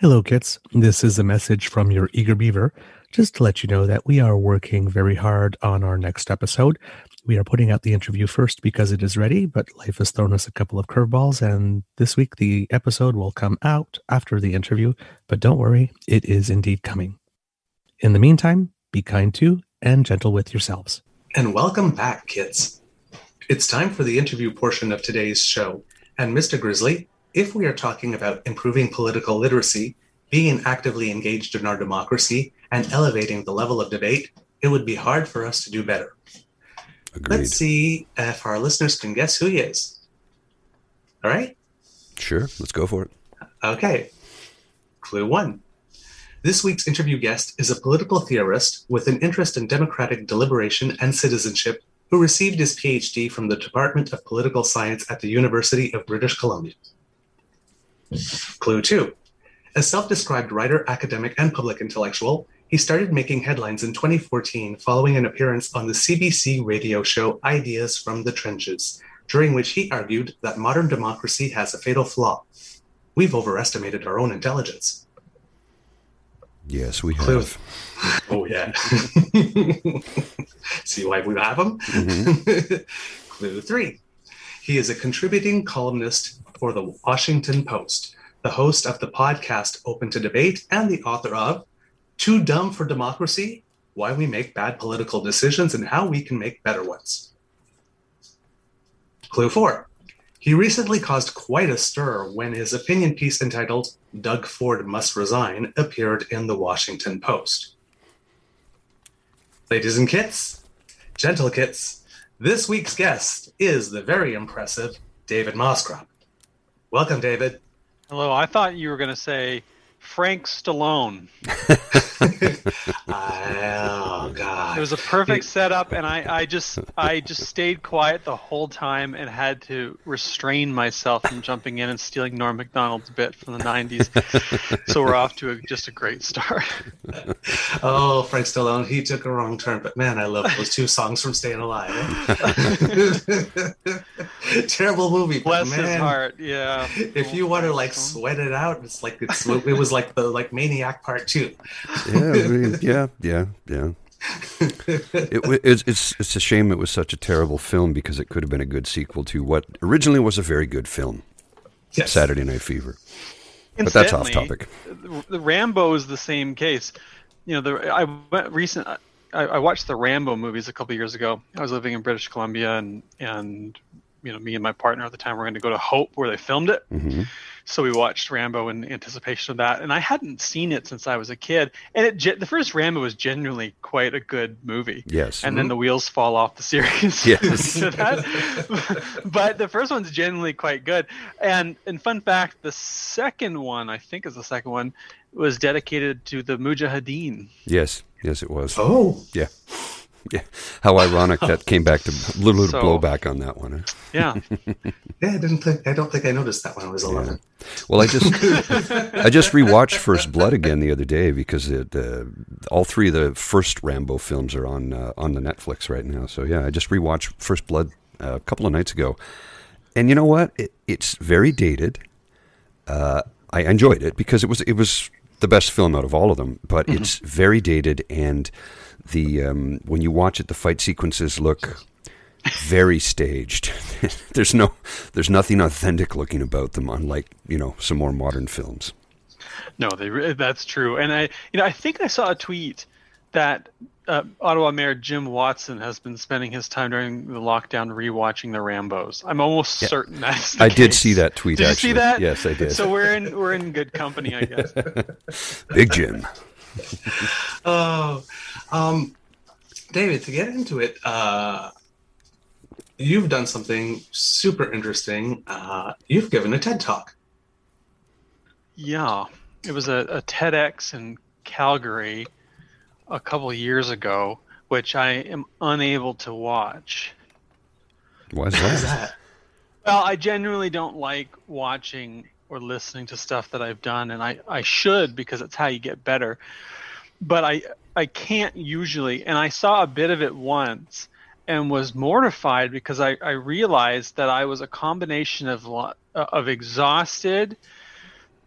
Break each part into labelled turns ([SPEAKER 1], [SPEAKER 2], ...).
[SPEAKER 1] Hello, kids. This is a message from your eager beaver. Just to let you know that we are working very hard on our next episode. We are putting out the interview first because it is ready, but life has thrown us a couple of curveballs, and this week the episode will come out after the interview. But don't worry, it is indeed coming. In the meantime, be kind to and gentle with yourselves.
[SPEAKER 2] And welcome back, kids. It's time for the interview portion of today's show. And Mr. Grizzly, if we are talking about improving political literacy, being actively engaged in our democracy, and elevating the level of debate, it would be hard for us to do better.
[SPEAKER 3] Agreed.
[SPEAKER 2] Let's see if our listeners can guess who he is. All right?
[SPEAKER 3] Sure, let's go for it.
[SPEAKER 2] Okay. Clue one. This week's interview guest is a political theorist with an interest in democratic deliberation and citizenship who received his PhD from the Department of Political Science at the University of British Columbia. Clue two. A self described writer, academic, and public intellectual, he started making headlines in 2014 following an appearance on the CBC radio show Ideas from the Trenches, during which he argued that modern democracy has a fatal flaw. We've overestimated our own intelligence.
[SPEAKER 3] Yes, we
[SPEAKER 2] Clue.
[SPEAKER 3] have.
[SPEAKER 2] Oh, yeah. See why we have him? Mm-hmm. Clue three. He is a contributing columnist for the Washington Post, the host of the podcast Open to Debate, and the author of Too Dumb for Democracy Why We Make Bad Political Decisions and How We Can Make Better Ones. Clue four. He recently caused quite a stir when his opinion piece entitled Doug Ford Must Resign appeared in the Washington Post. Ladies and kits, gentle kits, this week's guest is the very impressive David Moscrop. Welcome, David.
[SPEAKER 4] Hello, I thought you were going to say Frank Stallone.
[SPEAKER 2] oh God!
[SPEAKER 4] It was a perfect setup, and I, I just I just stayed quiet the whole time and had to restrain myself from jumping in and stealing Norm Macdonald's bit from the '90s. so we're off to a, just a great start.
[SPEAKER 2] oh, Frank Stallone, he took a wrong turn, but man, I love those two songs from Staying Alive. Terrible movie,
[SPEAKER 4] Bless
[SPEAKER 2] man,
[SPEAKER 4] his heart. Yeah.
[SPEAKER 2] If you want to like sweat it out, it's like it's it was like the like Maniac Part Two.
[SPEAKER 3] Yeah, I mean, yeah, yeah, yeah. It, it's, it's it's a shame it was such a terrible film because it could have been a good sequel to what originally was a very good film,
[SPEAKER 2] Yes.
[SPEAKER 3] Saturday Night Fever. But that's off topic.
[SPEAKER 4] The, the Rambo is the same case. You know, the I went recent. I, I watched the Rambo movies a couple years ago. I was living in British Columbia, and and you know, me and my partner at the time were going to go to Hope where they filmed it.
[SPEAKER 3] hmm
[SPEAKER 4] So we watched Rambo in anticipation of that, and I hadn't seen it since I was a kid. And it ge- the first Rambo was genuinely quite a good movie.
[SPEAKER 3] Yes.
[SPEAKER 4] And then mm-hmm. the wheels fall off the series.
[SPEAKER 3] Yes.
[SPEAKER 4] that. but the first one's genuinely quite good. And and fun fact, the second one, I think is the second one, was dedicated to the Mujahideen.
[SPEAKER 3] Yes, yes, it was.
[SPEAKER 2] Oh,
[SPEAKER 3] Yeah, yeah. How ironic that came back to a little bit of blowback on that one. huh?
[SPEAKER 4] Yeah.
[SPEAKER 2] yeah. I didn't think. I don't think I noticed that when I was eleven.
[SPEAKER 3] Well, I just I just rewatched First Blood again the other day because it, uh, all three of the first Rambo films are on uh, on the Netflix right now. So yeah, I just rewatched First Blood uh, a couple of nights ago, and you know what? It, it's very dated. Uh, I enjoyed it because it was it was the best film out of all of them, but it's very dated and the um, when you watch it, the fight sequences look very staged. there's no, there's nothing authentic looking about them, unlike you know some more modern films.
[SPEAKER 4] No, they that's true. And I, you know, I think I saw a tweet that uh, Ottawa Mayor Jim Watson has been spending his time during the lockdown rewatching the Rambo's. I'm almost certain that's.
[SPEAKER 3] I did see that tweet.
[SPEAKER 4] Did
[SPEAKER 3] actually.
[SPEAKER 4] you see that?
[SPEAKER 3] Yes, I did.
[SPEAKER 4] So we're in we're in good company, I guess.
[SPEAKER 3] Big Jim.
[SPEAKER 2] Oh, um, David, to get into it, uh, you've done something super interesting. Uh, you've given a TED talk.
[SPEAKER 4] Yeah, it was a, a TEDx in Calgary a couple years ago, which I am unable to watch.
[SPEAKER 2] What is
[SPEAKER 3] that?
[SPEAKER 2] that?
[SPEAKER 4] Well, I genuinely don't like watching or listening to stuff that I've done, and I, I should because it's how you get better. But I I can't usually, and I saw a bit of it once and was mortified because I, I realized that I was a combination of uh, of exhausted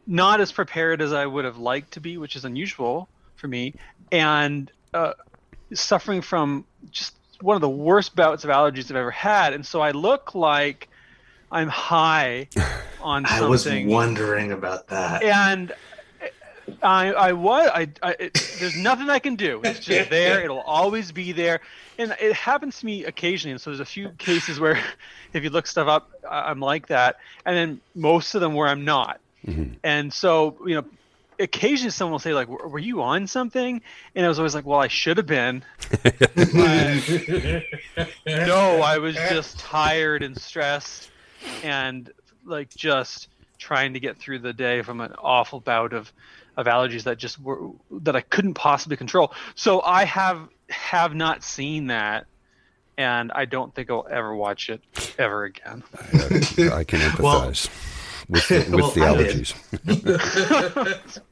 [SPEAKER 4] not as prepared as I would have liked to be, which is unusual for me, and uh, suffering from just one of the worst bouts of allergies I've ever had, and so I look like I'm high on something.
[SPEAKER 2] I was wondering about that.
[SPEAKER 4] And I, I was, I, I it, there's nothing I can do. It's just there. It'll always be there, and it happens to me occasionally. And so there's a few cases where, if you look stuff up, I'm like that, and then most of them where I'm not. Mm-hmm. And so you know, occasionally someone will say like, "Were you on something?" And I was always like, "Well, I should have been." no, I was just tired and stressed, and like just trying to get through the day from an awful bout of of allergies that just were that I couldn't possibly control. So I have have not seen that and I don't think I'll ever watch it ever again.
[SPEAKER 3] I, I can empathize. Well, with the, with well, the allergies.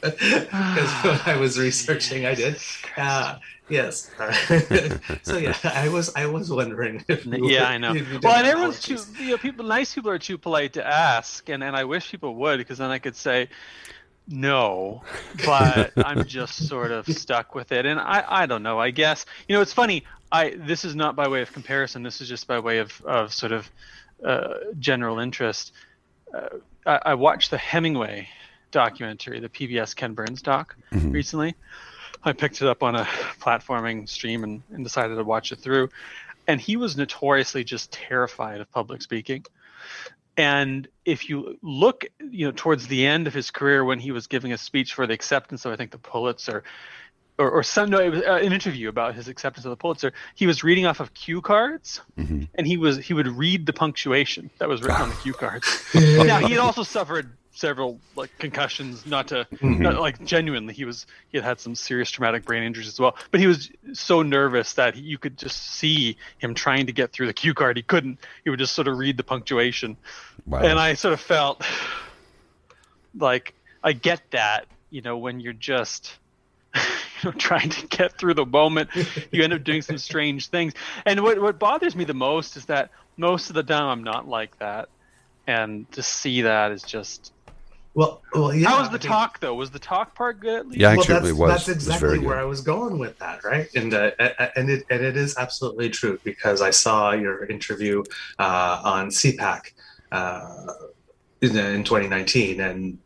[SPEAKER 2] Because when I was researching, I did. Uh, yes. so yeah, I was I was wondering. If
[SPEAKER 4] yeah, I know. Well, and everyone's too. You know, people, nice people are too polite to ask, and and I wish people would because then I could say. No, but I'm just sort of stuck with it, and I, I don't know. I guess you know it's funny. I this is not by way of comparison. This is just by way of, of sort of uh, general interest. Uh, I, I, watched the Hemingway documentary, the PBS Ken Burns doc, mm-hmm. recently. I picked it up on a platforming stream and, and decided to watch it through. And he was notoriously just terrified of public speaking. And if you look, you know, towards the end of his career when he was giving a speech for the acceptance of, I think, the Pulitzer, or, or some no, it was uh, an interview about his acceptance of the Pulitzer. He was reading off of cue cards, mm-hmm. and he was he would read the punctuation that was written on the cue cards. now he had also suffered several like concussions, not to mm-hmm. not, like genuinely he was he had had some serious traumatic brain injuries as well. But he was so nervous that he, you could just see him trying to get through the cue card. He couldn't. He would just sort of read the punctuation, wow. and I sort of felt like I get that you know when you're just you know, trying to get through the moment, you end up doing some strange things. And what what bothers me the most is that most of the time I'm not like that, and to see that is just.
[SPEAKER 2] Well, well, yeah.
[SPEAKER 4] How was the talk though? Was the talk part good? At least?
[SPEAKER 3] Yeah, actually, well,
[SPEAKER 2] that's,
[SPEAKER 3] it was.
[SPEAKER 2] That's exactly was where I was going with that, right? And uh, and it and it is absolutely true because I saw your interview uh, on CPAC uh, in, in 2019, and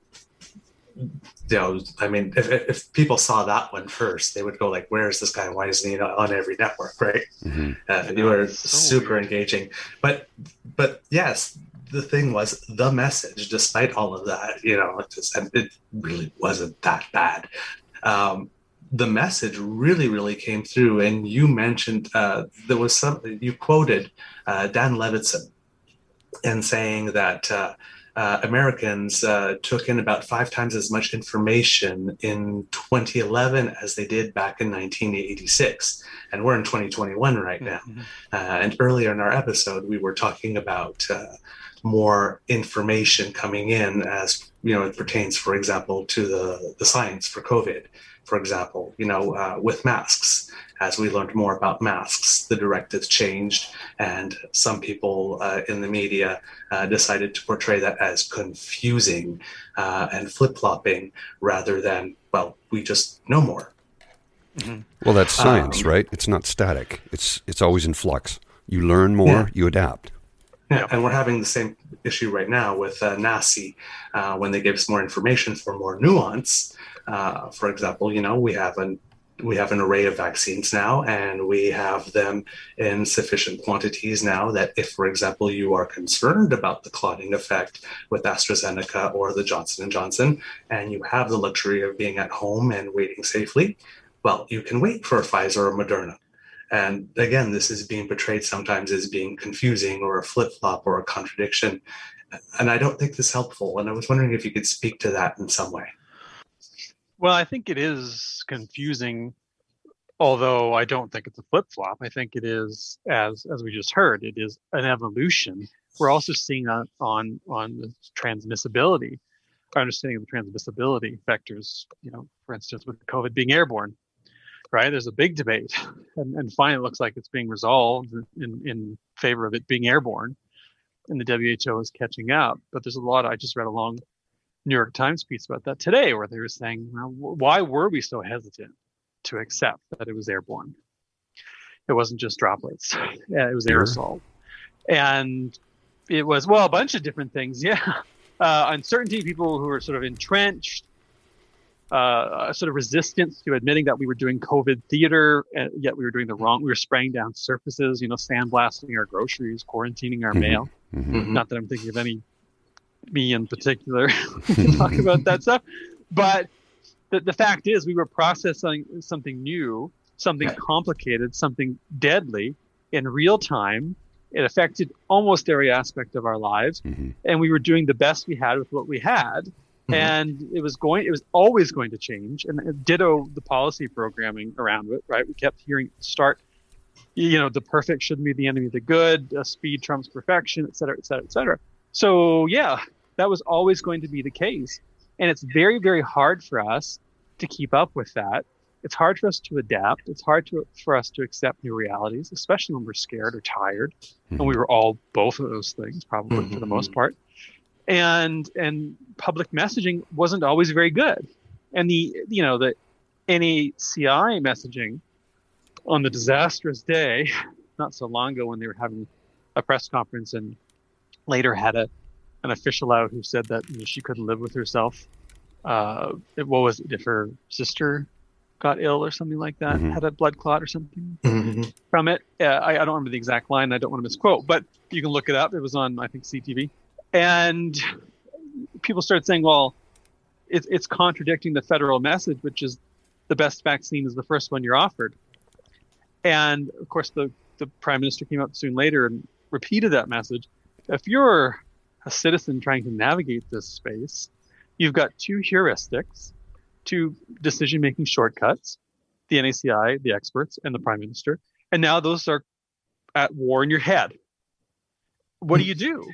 [SPEAKER 2] you know, I mean, if, if people saw that one first, they would go like, "Where is this guy? Why isn't he on every network?" Right? Mm-hmm. Uh, you were so super weird. engaging, but but yes, the thing was the message. Despite all of that, you know, it, just, it really wasn't that bad. Um, the message really, really came through, and you mentioned uh, there was some. You quoted uh, Dan Levitin and saying that. Uh, Americans uh, took in about five times as much information in 2011 as they did back in 1986. And we're in 2021 right now. Mm-hmm. Uh, and earlier in our episode, we were talking about uh, more information coming in as you know it pertains, for example, to the, the science for COVID. For example, you know, uh, with masks, as we learned more about masks, the directive changed, and some people uh, in the media uh, decided to portray that as confusing uh, and flip flopping rather than, well, we just know more.
[SPEAKER 3] Mm-hmm. Well, that's science, um, right? It's not static. It's it's always in flux. You learn more, yeah. you adapt.
[SPEAKER 2] Yeah, and we're having the same issue right now with uh, NACI uh, when they give us more information for more nuance. Uh, for example, you know, we have an we have an array of vaccines now, and we have them in sufficient quantities now that if, for example, you are concerned about the clotting effect with AstraZeneca or the Johnson and Johnson, and you have the luxury of being at home and waiting safely, well, you can wait for Pfizer or Moderna. And again, this is being portrayed sometimes as being confusing or a flip flop or a contradiction. And I don't think this is helpful. And I was wondering if you could speak to that in some way.
[SPEAKER 4] Well, I think it is confusing, although I don't think it's a flip flop. I think it is, as as we just heard, it is an evolution. We're also seeing that on on the transmissibility, our understanding of the transmissibility vectors. You know, for instance, with COVID being airborne, right? There's a big debate, and, and finally, it looks like it's being resolved in in favor of it being airborne, and the WHO is catching up. But there's a lot. I just read a long New York Times piece about that today, where they were saying, well, why were we so hesitant to accept that it was airborne? It wasn't just droplets; it was aerosol, and it was well a bunch of different things. Yeah, uh, uncertainty, people who were sort of entrenched, uh, a sort of resistance to admitting that we were doing COVID theater, yet we were doing the wrong. We were spraying down surfaces, you know, sandblasting our groceries, quarantining our mm-hmm. mail. Mm-hmm. Not that I'm thinking of any me in particular talk about that stuff, but the, the fact is we were processing something new, something complicated, something deadly in real time it affected almost every aspect of our lives, mm-hmm. and we were doing the best we had with what we had. Mm-hmm. And it was going, it was always going to change. And ditto the policy programming around it, right? We kept hearing start, you know, the perfect shouldn't be the enemy of the good, uh, speed trumps perfection, et cetera, et cetera, et cetera. So, yeah, that was always going to be the case. And it's very, very hard for us to keep up with that it's hard for us to adapt. It's hard to, for us to accept new realities, especially when we're scared or tired. Mm-hmm. And we were all both of those things, probably mm-hmm. for the most part. And and public messaging wasn't always very good. And the you know the NACI messaging on the disastrous day, not so long ago when they were having a press conference and later had a an official out who said that you know, she couldn't live with herself. Uh, what was it if her sister got ill or something like that, mm-hmm. had a blood clot or something mm-hmm. from it. Uh, I, I, don't remember the exact line. I don't want to misquote, but you can look it up. It was on, I think, CTV. And people started saying, well, it, it's contradicting the federal message, which is the best vaccine is the first one you're offered. And of course, the, the prime minister came up soon later and repeated that message. If you're a citizen trying to navigate this space, you've got two heuristics two decision making shortcuts, the NACI, the experts, and the prime minister. And now those are at war in your head. What do you do?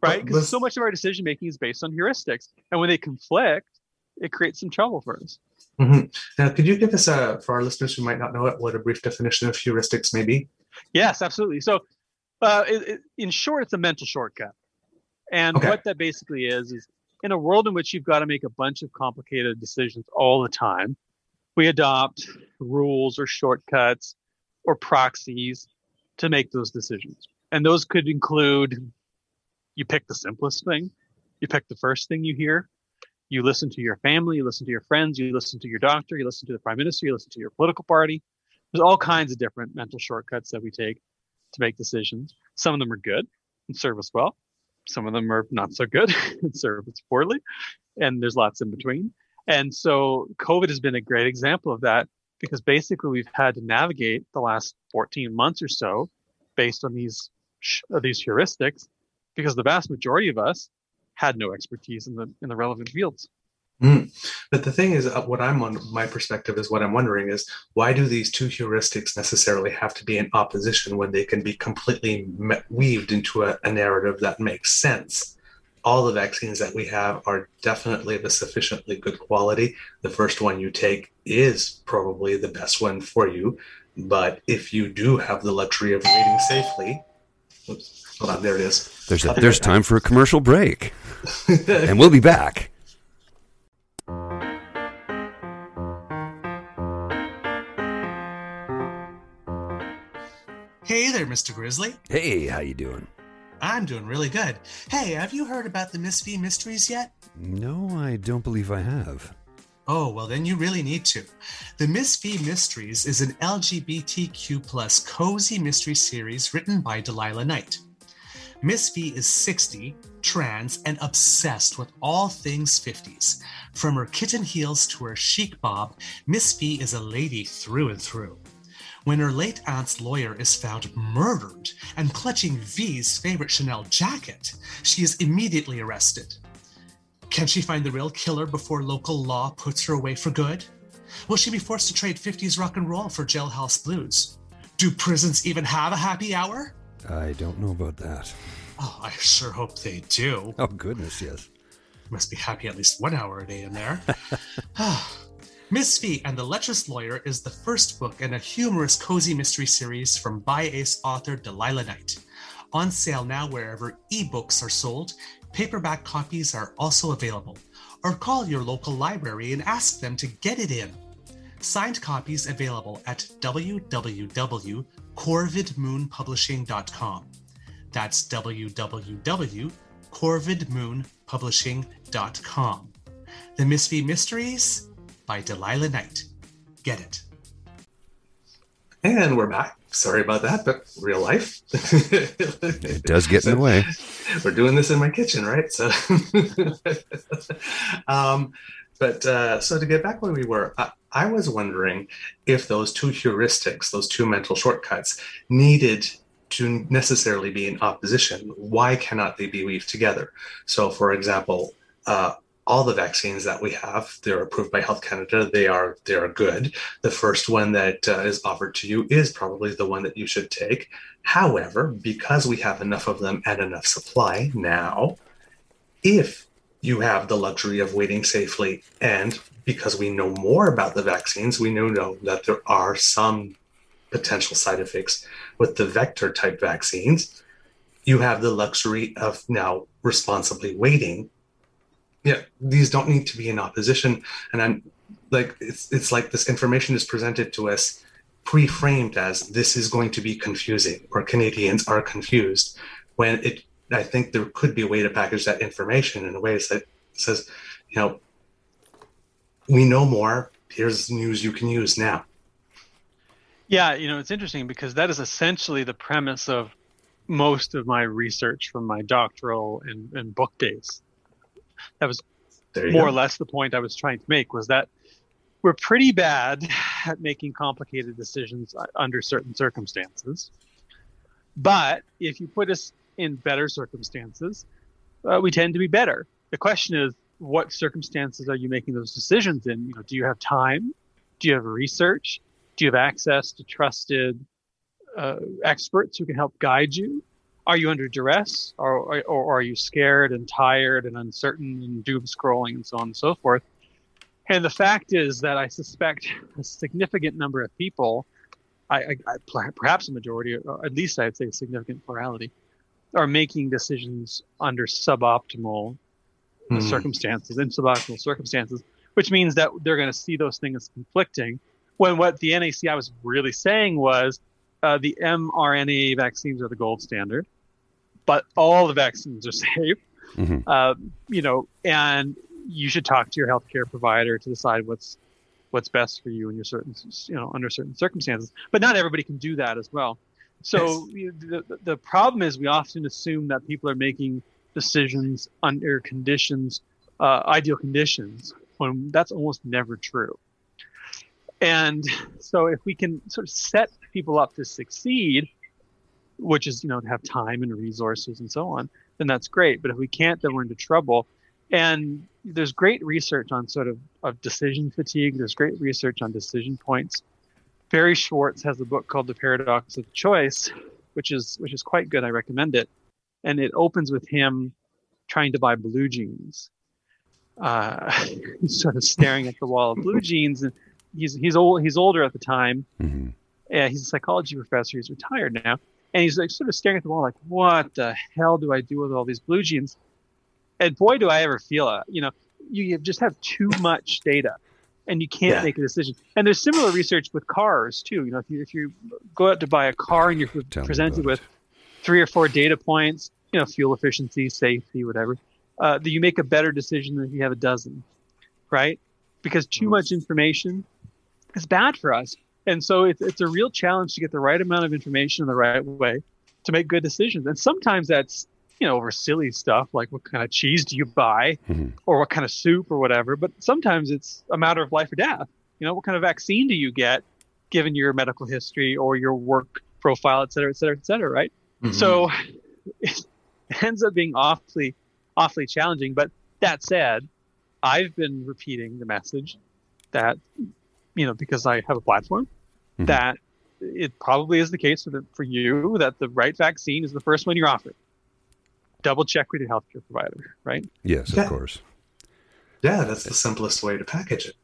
[SPEAKER 4] Right? Because so much of our decision making is based on heuristics. And when they conflict, it creates some trouble for us.
[SPEAKER 2] Mm-hmm. Now, could you give us a, for our listeners who might not know it, what a brief definition of heuristics may be?
[SPEAKER 4] Yes, absolutely. So, uh, it, it, in short, it's a mental shortcut. And okay. what that basically is, is in a world in which you've got to make a bunch of complicated decisions all the time, we adopt rules or shortcuts or proxies to make those decisions. And those could include you pick the simplest thing, you pick the first thing you hear, you listen to your family, you listen to your friends, you listen to your doctor, you listen to the prime minister, you listen to your political party. There's all kinds of different mental shortcuts that we take to make decisions. Some of them are good and serve us well. Some of them are not so good and serve us poorly. And there's lots in between. And so covid has been a great example of that because basically we've had to navigate the last 14 months or so based on these uh, these heuristics because the vast majority of us had no expertise in the in the relevant fields
[SPEAKER 2] Mm. But the thing is, uh, what I'm on my perspective is what I'm wondering is why do these two heuristics necessarily have to be in opposition when they can be completely weaved into a, a narrative that makes sense? All the vaccines that we have are definitely of a sufficiently good quality. The first one you take is probably the best one for you. But if you do have the luxury of waiting safely, oops, hold on, there it is.
[SPEAKER 3] There's, a, there's time for a commercial break. and we'll be back.
[SPEAKER 2] Hey there, Mr. Grizzly.
[SPEAKER 3] Hey, how you doing?
[SPEAKER 2] I'm doing really good. Hey, have you heard about the Miss V mysteries yet?
[SPEAKER 3] No, I don't believe I have.
[SPEAKER 2] Oh, well, then you really need to. The Miss V Mysteries is an LGBTQ plus cozy mystery series written by Delilah Knight. Miss V is 60, trans, and obsessed with all things 50s. From her kitten heels to her chic bob, Miss V is a lady through and through when her late aunt's lawyer is found murdered and clutching V's favorite Chanel jacket, she is immediately arrested. Can she find the real killer before local law puts her away for good? Will she be forced to trade 50s rock and roll for jailhouse blues? Do prisons even have a happy hour?
[SPEAKER 3] I don't know about that.
[SPEAKER 2] Oh, I sure hope they do.
[SPEAKER 3] Oh, goodness, yes.
[SPEAKER 2] Must be happy at least one hour a day in there. Miss V and the Lecherous Lawyer is the first book in a humorous cozy mystery series from Bi-Ace author Delilah Knight. On sale now wherever ebooks are sold, paperback copies are also available. or call your local library and ask them to get it in. Signed copies available at www.corvidmoonpublishing.com. That's www.corvidmoonpublishing.com. The Misfit Mysteries by Delilah Knight. Get it. And we're back. Sorry about that, but real life.
[SPEAKER 3] it does get in the way.
[SPEAKER 2] We're doing this in my kitchen, right? So, um, but uh, so to get back where we were, I, I was wondering if those two heuristics, those two mental shortcuts, needed to necessarily be in opposition. Why cannot they be weaved together? So, for example, uh, all the vaccines that we have they're approved by health canada they are they are good. The first one that uh, is offered to you is probably the one that you should take. However because we have enough of them and enough supply now if you have the luxury of waiting safely and because we know more about the vaccines we know, know that there are some potential side effects with the vector type vaccines you have the luxury of now responsibly waiting yeah these don't need to be in opposition. And i'm like it's it's like this information is presented to us pre-framed as this is going to be confusing or canadians are confused when it i think there could be a way to package that information in a way that says you know we know more. Here's news you can use now.
[SPEAKER 4] Yeah you know it's interesting because that is essentially the premise of most of my research from my doctoral and, and book days that was more go. or less the point I was trying to make was that we're pretty bad at making complicated decisions under certain circumstances. But if you put us in better circumstances, uh, we tend to be better. The question is, what circumstances are you making those decisions in? You know, do you have time? Do you have research? Do you have access to trusted uh, experts who can help guide you? Are you under duress or, or, or, are you scared and tired and uncertain and doom scrolling and so on and so forth and the fact is that i suspect a significant number of people I, I, I perhaps a majority or at least i'd say a significant plurality are making decisions under suboptimal hmm. circumstances in suboptimal circumstances which means that they're going to see those things conflicting when what the naci was really saying was uh, the mRNA vaccines are the gold standard, but all the vaccines are safe. Mm-hmm. Uh, you know, and you should talk to your healthcare provider to decide what's what's best for you in your certain, you know, under certain circumstances. But not everybody can do that as well. So yes. the the problem is we often assume that people are making decisions under conditions, uh, ideal conditions, when that's almost never true. And so if we can sort of set people up to succeed, which is, you know, to have time and resources and so on, then that's great. But if we can't, then we're into trouble. And there's great research on sort of, of decision fatigue. There's great research on decision points. Barry Schwartz has a book called The Paradox of Choice, which is which is quite good. I recommend it. And it opens with him trying to buy blue jeans. Uh, sort of staring at the wall of blue jeans and he's he's old he's older at the time. Mm-hmm. Yeah, he's a psychology professor. He's retired now, and he's like sort of staring at the wall, like, "What the hell do I do with all these blue jeans?" And boy, do I ever feel it. You know, you just have too much data, and you can't yeah. make a decision. And there's similar research with cars too. You know, if you if you go out to buy a car and you're Tell presented with three or four data points, you know, fuel efficiency, safety, whatever, uh, that you make a better decision than if you have a dozen, right? Because too much information is bad for us. And so it's, it's a real challenge to get the right amount of information in the right way to make good decisions. And sometimes that's, you know, over silly stuff like what kind of cheese do you buy mm-hmm. or what kind of soup or whatever. But sometimes it's a matter of life or death. You know, what kind of vaccine do you get given your medical history or your work profile, et cetera, et cetera, et cetera, right? Mm-hmm. So it ends up being awfully, awfully challenging. But that said, I've been repeating the message that you know, because I have a platform, mm-hmm. that it probably is the case for, the, for you that the right vaccine is the first one you're offered. Double check with your healthcare provider, right?
[SPEAKER 3] Yes,
[SPEAKER 2] yeah.
[SPEAKER 3] of course.
[SPEAKER 2] Yeah, that's the simplest way to package it.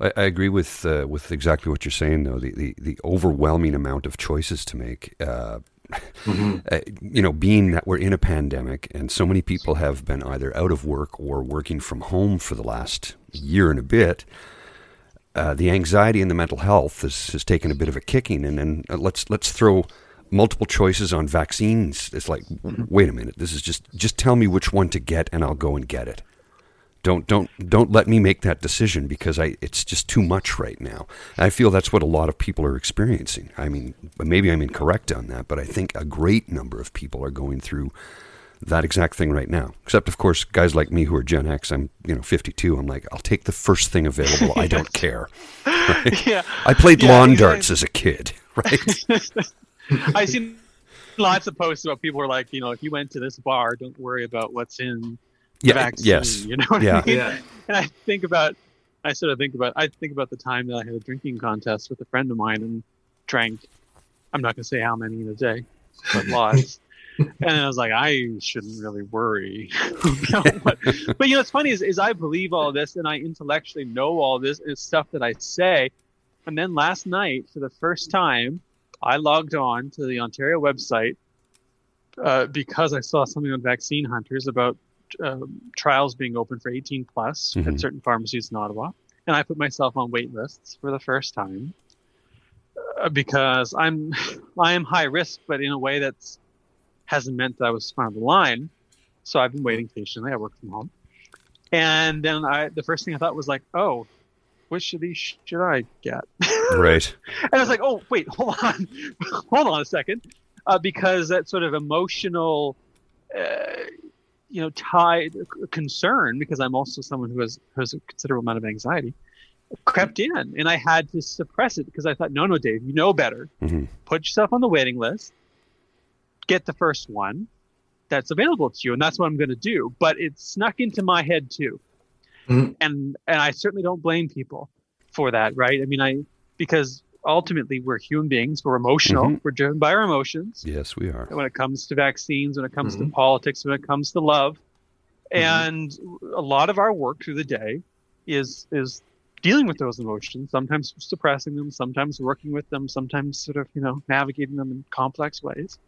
[SPEAKER 3] I, I agree with uh, with exactly what you're saying, though. The, the, the overwhelming amount of choices to make uh, mm-hmm. uh, you know, being that we're in a pandemic and so many people have been either out of work or working from home for the last year and a bit, uh, the anxiety and the mental health has, has taken a bit of a kicking. And then uh, let's let's throw multiple choices on vaccines. It's like, mm-hmm. wait a minute, this is just just tell me which one to get, and I'll go and get it. Don't don't don't let me make that decision because I it's just too much right now. I feel that's what a lot of people are experiencing. I mean, maybe I'm incorrect on that, but I think a great number of people are going through that exact thing right now. Except, of course, guys like me who are Gen X. I'm you know 52. I'm like, I'll take the first thing available. I don't care. Right? Yeah. I played yeah, lawn exactly. darts as a kid. Right.
[SPEAKER 4] I seen lots of posts about people who are like, you know, if you went to this bar, don't worry about what's in
[SPEAKER 3] yeah, vaccine. Yes.
[SPEAKER 4] You know what yeah. I mean? Yeah. And I think about, I sort of think about, I think about the time that I had a drinking contest with a friend of mine and drank. I'm not going to say how many in a day, but lots. And I was like, I shouldn't really worry. but, but, you know, what's funny is, is I believe all this and I intellectually know all this is stuff that I say. And then last night, for the first time, I logged on to the Ontario website uh, because I saw something on Vaccine Hunters about um, trials being open for 18 plus mm-hmm. at certain pharmacies in Ottawa, and I put myself on wait lists for the first time uh, because I'm I am high risk, but in a way that's hasn't meant that I was front of the line. So I've been waiting patiently. I work from home, and then I the first thing I thought was like, oh, which of these should I get?
[SPEAKER 3] Right.
[SPEAKER 4] and I was like, oh wait, hold on, hold on a second, uh, because that sort of emotional. Uh, you know, tied concern because I'm also someone who has has a considerable amount of anxiety crept in and I had to suppress it because I thought, no, no, Dave, you know better. Mm-hmm. Put yourself on the waiting list, get the first one that's available to you. And that's what I'm going to do. But it snuck into my head too. Mm-hmm. And, and I certainly don't blame people for that. Right. I mean, I, because ultimately we're human beings we're emotional mm-hmm. we're driven by our emotions
[SPEAKER 3] yes we are
[SPEAKER 4] when it comes to vaccines when it comes mm-hmm. to politics when it comes to love mm-hmm. and a lot of our work through the day is is dealing with those emotions sometimes suppressing them sometimes working with them sometimes sort of you know navigating them in complex ways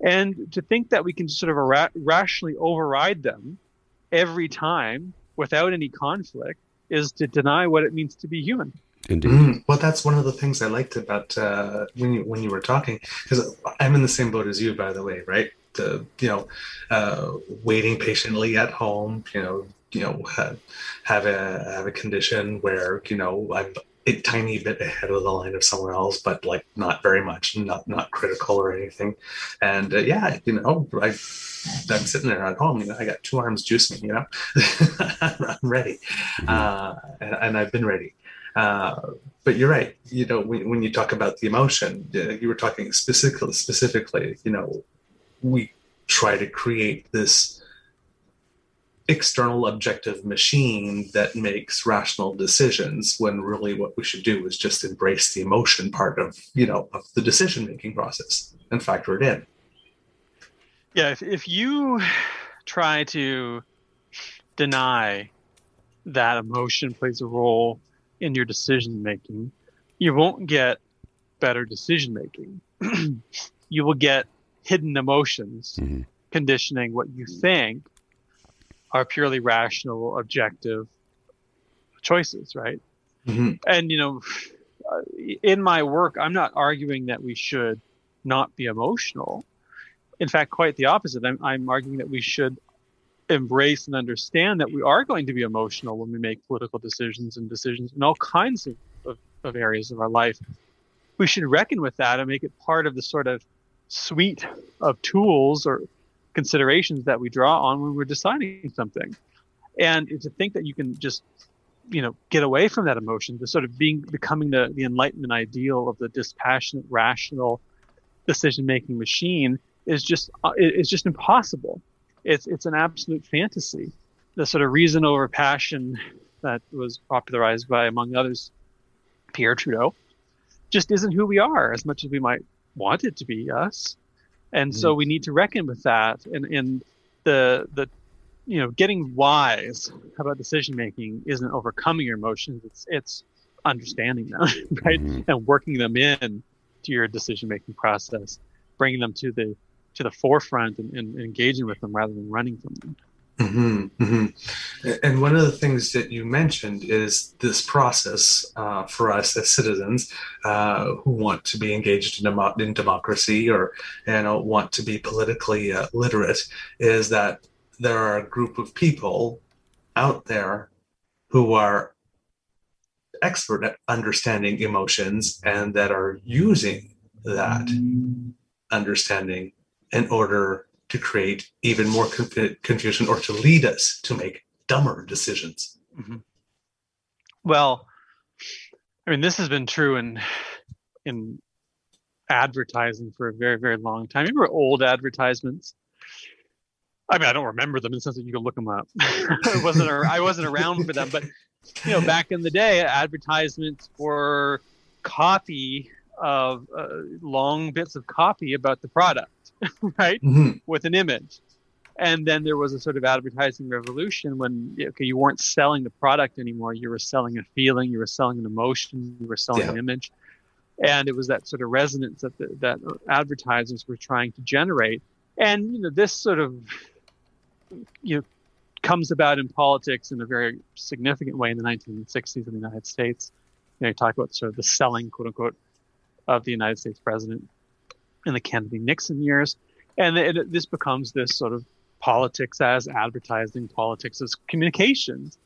[SPEAKER 4] and to think that we can sort of ra- rationally override them every time without any conflict is to deny what it means to be human
[SPEAKER 3] Indeed. Mm,
[SPEAKER 2] well, that's one of the things I liked about uh, when you when you were talking, because I'm in the same boat as you, by the way, right? The you know, uh, waiting patiently at home, you know, you know, have, have a have a condition where you know I'm a tiny bit ahead of the line of someone else, but like not very much, not not critical or anything. And uh, yeah, you know, I I'm sitting there at home, you know, I got two arms juicing, you know, I'm ready, mm-hmm. uh, and, and I've been ready. Uh, but you're right. You know, when, when you talk about the emotion, you were talking specifically, specifically, you know, we try to create this external objective machine that makes rational decisions when really what we should do is just embrace the emotion part of you know of the decision making process and factor it in
[SPEAKER 4] yeah if, if you try to deny that emotion plays a role in your decision making, you won't get better decision making. you will get hidden emotions mm-hmm. conditioning what you think are purely rational, objective choices, right? Mm-hmm. And, you know, in my work, I'm not arguing that we should not be emotional. In fact, quite the opposite. I'm, I'm arguing that we should embrace and understand that we are going to be emotional when we make political decisions and decisions in all kinds of, of, of, areas of our life. We should reckon with that and make it part of the sort of suite of tools or considerations that we draw on when we're deciding something. And to think that you can just, you know, get away from that emotion, the sort of being becoming the, the enlightenment ideal of the dispassionate, rational decision making machine is just uh, is just impossible it's it's an absolute fantasy. The sort of reason over passion that was popularized by, among others, Pierre Trudeau, just isn't who we are as much as we might want it to be us. And mm. so we need to reckon with that. And and the the you know getting wise about decision making isn't overcoming your emotions. It's it's understanding them, right, mm-hmm. and working them in to your decision making process bringing them to the to the forefront and, and engaging with them rather than running from them.
[SPEAKER 2] Mm-hmm, mm-hmm. And one of the things that you mentioned is this process uh, for us as citizens uh, who want to be engaged in, dem- in democracy or you know, want to be politically uh, literate is that there are a group of people out there who are expert at understanding emotions and that are using that understanding in order to create even more conf- confusion or to lead us to make dumber decisions. Mm-hmm.
[SPEAKER 4] Well, I mean, this has been true in in advertising for a very, very long time. Remember old advertisements? I mean, I don't remember them in the sense that you can look them up. I wasn't I wasn't around for them, but you know, back in the day, advertisements were copy of uh, long bits of copy about the product, right, mm-hmm. with an image. And then there was a sort of advertising revolution when okay, you weren't selling the product anymore. You were selling a feeling, you were selling an emotion, you were selling yeah. an image, and it was that sort of resonance that the, that advertisers were trying to generate. And you know, this sort of you know comes about in politics in a very significant way in the 1960s in the United States. You know, you talk about sort of the selling, quote unquote, of the United States president in the Kennedy Nixon years. And it, this becomes this sort of politics as advertising, politics as communications.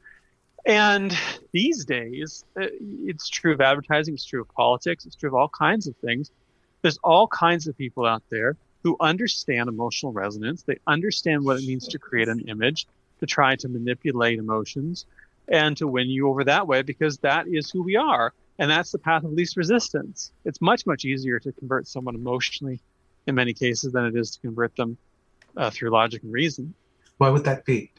[SPEAKER 4] And these days, uh, it's true of advertising, it's true of politics, it's true of all kinds of things. There's all kinds of people out there who understand emotional resonance. They understand what it means to create an image, to try to manipulate emotions, and to win you over that way because that is who we are. And that's the path of least resistance. It's much, much easier to convert someone emotionally in many cases than it is to convert them uh, through logic and reason.
[SPEAKER 2] Why would that be?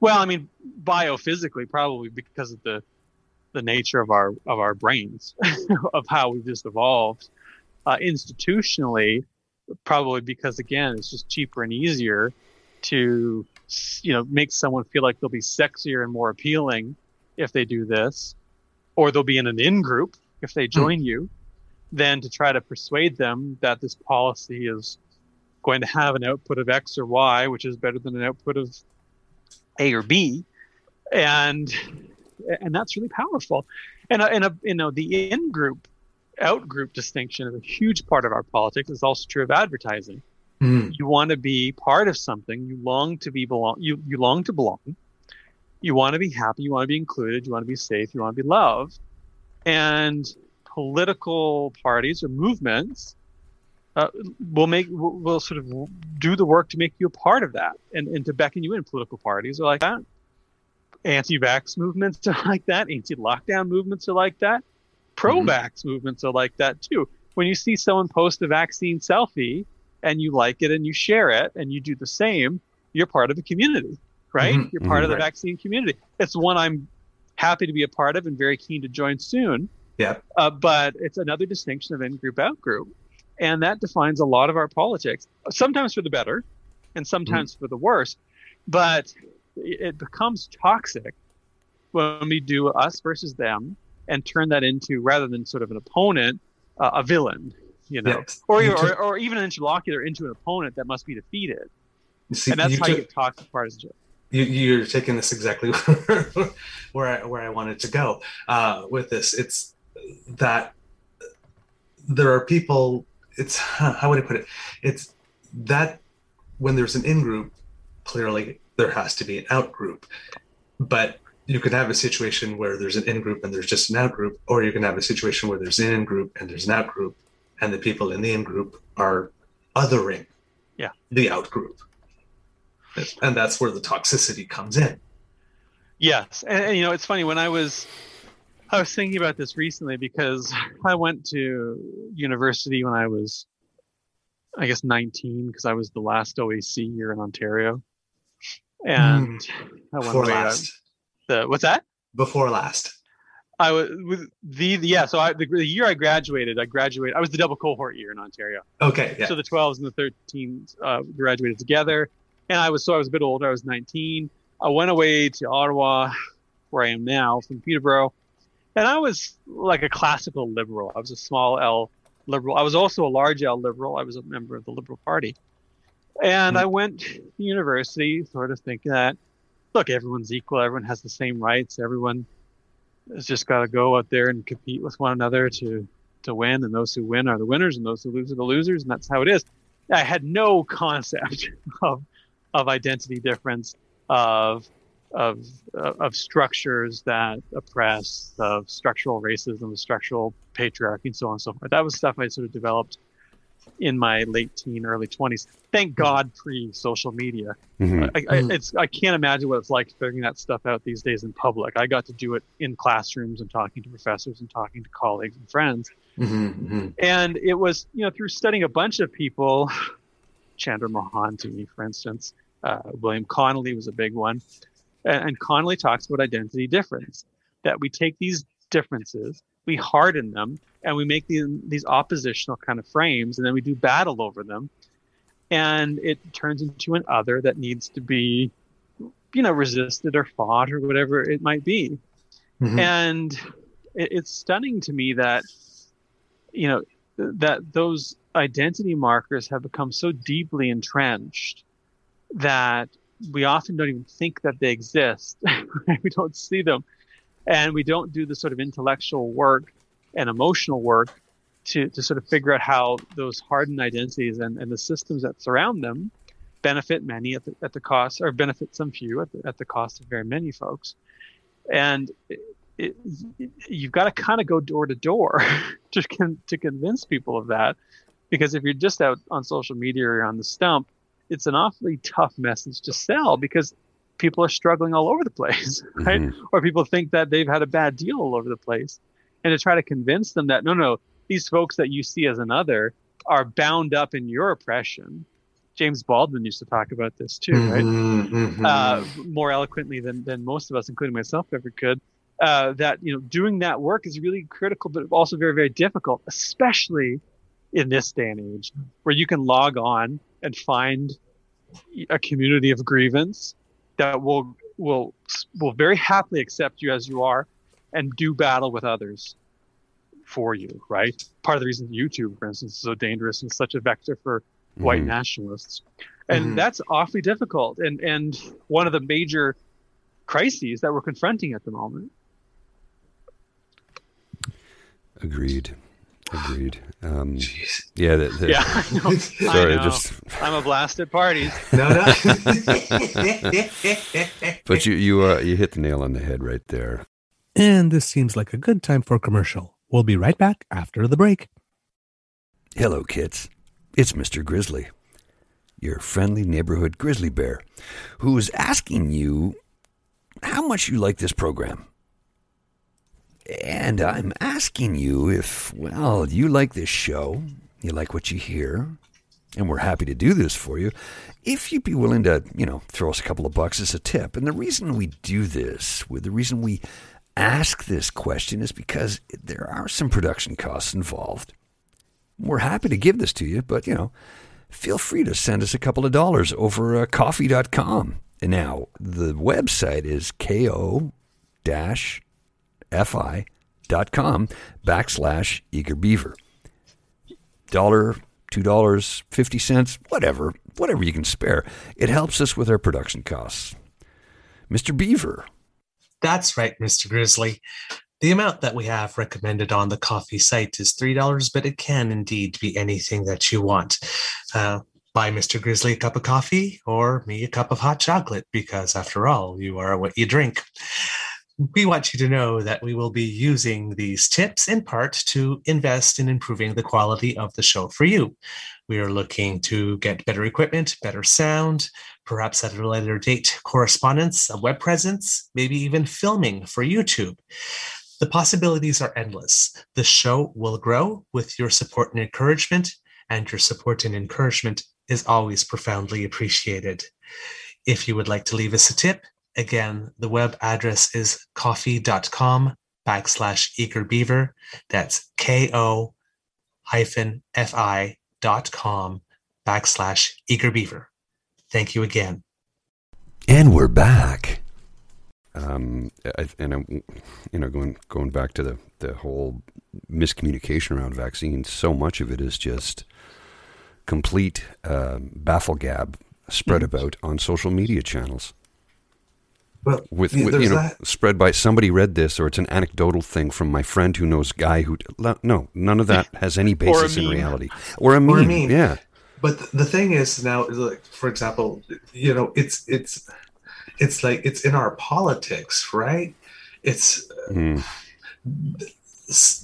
[SPEAKER 4] Well, I mean, biophysically, probably because of the the nature of our of our brains, of how we just evolved. Uh, institutionally, probably because again, it's just cheaper and easier to you know make someone feel like they'll be sexier and more appealing if they do this, or they'll be in an in group if they hmm. join mm. you, than to try to persuade them that this policy is going to have an output of X or Y, which is better than an output of A or B, and and that's really powerful. And and a, you know the in group out group distinction is a huge part of our politics. It's also true of advertising. Mm. You want to be part of something. You long to be belong. You you long to belong you want to be happy, you want to be included, you want to be safe, you want to be loved. And political parties or movements uh, will make will, sort of do the work to make you a part of that and, and to beckon you in. Political parties are like that. Anti-vax movements are like that. Anti-lockdown movements are like that. Pro-vax mm-hmm. movements are like that too. When you see someone post a vaccine selfie and you like it and you share it and you do the same, you're part of a community right? Mm-hmm. You're part mm-hmm. of the right. vaccine community. It's one I'm happy to be a part of and very keen to join soon.
[SPEAKER 2] Yeah.
[SPEAKER 4] Uh, but it's another distinction of in group, out group. And that defines a lot of our politics, sometimes for the better and sometimes mm-hmm. for the worse. But it becomes toxic when we do us versus them and turn that into, rather than sort of an opponent, uh, a villain, you know, or, you or, or, even an interlocutor into an opponent that must be defeated. See, and that's how took, you get toxic partisanship
[SPEAKER 2] you, are taking this exactly where I, where I wanted to go uh, with this. It's that there are people. It's how would I put it? It's that when there's an in group, clearly there has to be an out group, but you can have a situation where there's an in group and there's just an out group, or you can have a situation where there's an in group and there's an out group, and the people in the in group are othering
[SPEAKER 4] yeah.
[SPEAKER 2] the out group and that's where the toxicity comes in
[SPEAKER 4] yes and, and, you know it's funny when i was i was thinking about this recently because i went to university when i was i guess 19 because i was the last oac year in ontario and mm,
[SPEAKER 2] I went before last
[SPEAKER 4] the what's that
[SPEAKER 2] before last
[SPEAKER 4] I was with the, the yeah. So I, the, the, year I graduated, I graduated. I was the double cohort year in Ontario.
[SPEAKER 2] Okay. Yeah.
[SPEAKER 4] So the 12s and the 13s uh, graduated together, and I was so I was a bit older. I was 19. I went away to Ottawa, where I am now, from Peterborough, and I was like a classical liberal. I was a small L liberal. I was also a large L liberal. I was a member of the Liberal Party. And mm-hmm. I went to university sort of thinking that, look, everyone's equal. Everyone has the same rights. Everyone has just got to go out there and compete with one another to, to win. And those who win are the winners and those who lose are the losers. And that's how it is. I had no concept of, of identity difference, of of of structures that oppress, of structural racism, structural patriarchy, and so on and so forth. That was stuff I sort of developed in my late teen, early twenties. Thank God, pre social media. Mm-hmm. I, I, mm-hmm. it's I can't imagine what it's like figuring that stuff out these days in public. I got to do it in classrooms and talking to professors and talking to colleagues and friends. Mm-hmm, mm-hmm. And it was you know through studying a bunch of people, Chandra Mohanty, for instance, uh, William Connolly was a big one and Connolly talks about identity difference, that we take these differences, we harden them, and we make these, these oppositional kind of frames, and then we do battle over them. And it turns into an other that needs to be, you know, resisted or fought or whatever it might be. Mm-hmm. And it, it's stunning to me that, you know, that those identity markers have become so deeply entrenched that we often don't even think that they exist. we don't see them. And we don't do the sort of intellectual work and emotional work to, to sort of figure out how those hardened identities and, and the systems that surround them benefit many at the, at the cost or benefit some few at the, at the cost of very many folks. And it, it, you've got to kind of go door to door to, con, to convince people of that. Because if you're just out on social media or on the stump, it's an awfully tough message to sell because people are struggling all over the place, right? Mm-hmm. Or people think that they've had a bad deal all over the place. And to try to convince them that, no, no, these folks that you see as another are bound up in your oppression. James Baldwin used to talk about this too, right? Mm-hmm, mm-hmm. Uh, more eloquently than, than most of us, including myself, ever could. Uh, that you know, doing that work is really critical, but also very, very difficult, especially in this day and age, where you can log on and find a community of grievance that will will will very happily accept you as you are and do battle with others for you right part of the reason youtube for instance is so dangerous and such a vector for mm-hmm. white nationalists and mm-hmm. that's awfully difficult and and one of the major crises that we're confronting at the moment
[SPEAKER 3] agreed Agreed. Um, yeah. The, the,
[SPEAKER 4] yeah. I know. sorry, I know. just I'm a blast at parties. no, no.
[SPEAKER 3] but you you uh, you hit the nail on the head right there.
[SPEAKER 1] And this seems like a good time for a commercial. We'll be right back after the break.
[SPEAKER 3] Hello, kids. It's Mr. Grizzly, your friendly neighborhood grizzly bear, who is asking you how much you like this program. And I'm asking you if, well, you like this show, you like what you hear, and we're happy to do this for you, if you'd be willing to, you know, throw us a couple of bucks as a tip. And the reason we do this, the reason we ask this question is because there are some production costs involved. We're happy to give this to you, but, you know, feel free to send us a couple of dollars over uh, ko-fi.com. And now the website is ko dash fi.com backslash eager beaver. Dollar, two dollars, fifty cents, whatever, whatever you can spare. It helps us with our production costs. Mr. Beaver.
[SPEAKER 2] That's right, Mr. Grizzly. The amount that we have recommended on the Ko-fi site is $3, but it can indeed be anything that you want. Uh, buy Mr. Grizzly a cup of coffee or me a cup of hot chocolate, because after all, you are what you drink we want you to know that we will be using these tips in part to invest in improving the quality of the show for you. We are looking to get better equipment, better sound, perhaps at a later date, correspondence, a web presence, maybe even filming for YouTube. The possibilities are endless. The show will grow with your support and encouragement, and your support and encouragement is always profoundly appreciated. If you would like to leave us a tip, Again, the web address is ko-fi.com backslash eagerbeaver. That's ko hyphen fi dot com backslash eagerbeaver. Thank you again.
[SPEAKER 3] And we're back. Um, I, and I'm, you know, going going back to the the whole miscommunication around vaccines. So much of it is just complete uh, bafflegab spread mm-hmm. about on social media channels.
[SPEAKER 2] Well,
[SPEAKER 3] with, with you know, that. spread by somebody read this, or it's an anecdotal thing from my friend who knows guy who. No, none of that has any basis in reality. Or a meme, or a meme. yeah.
[SPEAKER 2] But the thing is now, like for example, you know, it's it's it's like it's in our politics, right? It's mm.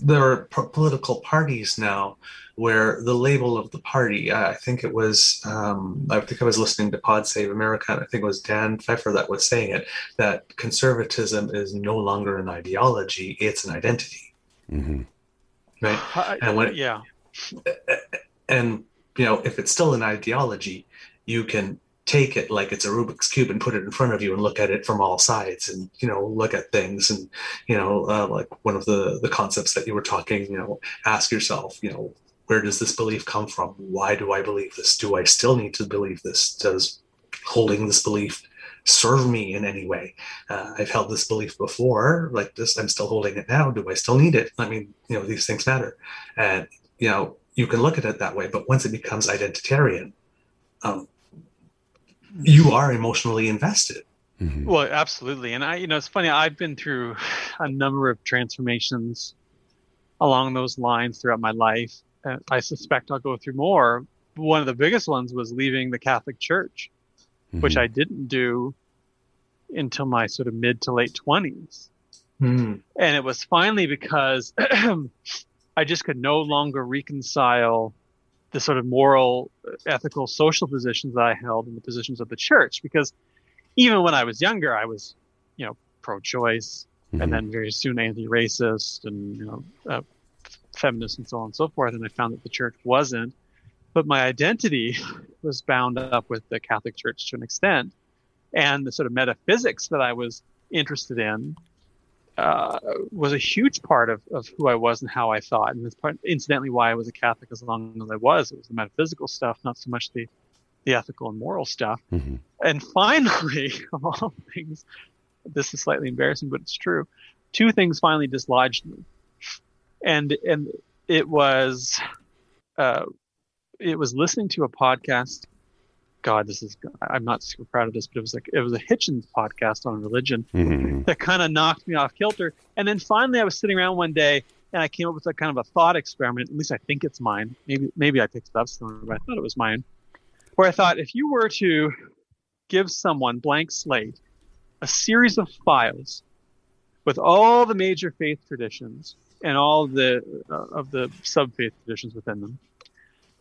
[SPEAKER 2] there are political parties now where the label of the party, I think it was, um, I think I was listening to Pod Save America, and I think it was Dan Pfeiffer that was saying it, that conservatism is no longer an ideology, it's an identity. Mm-hmm. Right?
[SPEAKER 4] and when, yeah.
[SPEAKER 2] And, you know, if it's still an ideology, you can take it like it's a Rubik's cube and put it in front of you and look at it from all sides and you know look at things and you know uh, like one of the the concepts that you were talking you know ask yourself you know where does this belief come from? Why do I believe this? Do I still need to believe this? Does holding this belief serve me in any way? Uh, I've held this belief before, like this, I'm still holding it now. Do I still need it? I mean, you know, these things matter. And, you know, you can look at it that way, but once it becomes identitarian, um, you are emotionally invested.
[SPEAKER 4] Mm-hmm. Well, absolutely. And I, you know, it's funny, I've been through a number of transformations along those lines throughout my life. I suspect I'll go through more. One of the biggest ones was leaving the Catholic Church, mm-hmm. which I didn't do until my sort of mid to late 20s. Mm-hmm. And it was finally because I just could no longer reconcile the sort of moral, ethical, social positions that I held in the positions of the church. Because even when I was younger, I was, you know, pro choice mm-hmm. and then very soon anti racist and, you know, uh, feminist and so on and so forth. And I found that the church wasn't. But my identity was bound up with the Catholic Church to an extent. And the sort of metaphysics that I was interested in uh, was a huge part of, of who I was and how I thought. And that's part, incidentally, why I was a Catholic as long as I was. It was the metaphysical stuff, not so much the, the ethical and moral stuff. Mm-hmm. And finally, of all things, this is slightly embarrassing, but it's true. Two things finally dislodged me and and it was uh, it was listening to a podcast. God, this is I'm not super proud of this, but it was like it was a Hitchens podcast on religion mm-hmm. that kind of knocked me off kilter. And then finally, I was sitting around one day and I came up with a kind of a thought experiment. At least I think it's mine. Maybe maybe I picked it up somewhere, but I thought it was mine. Where I thought if you were to give someone blank slate a series of files with all the major faith traditions and all of the uh, of the sub faith traditions within them,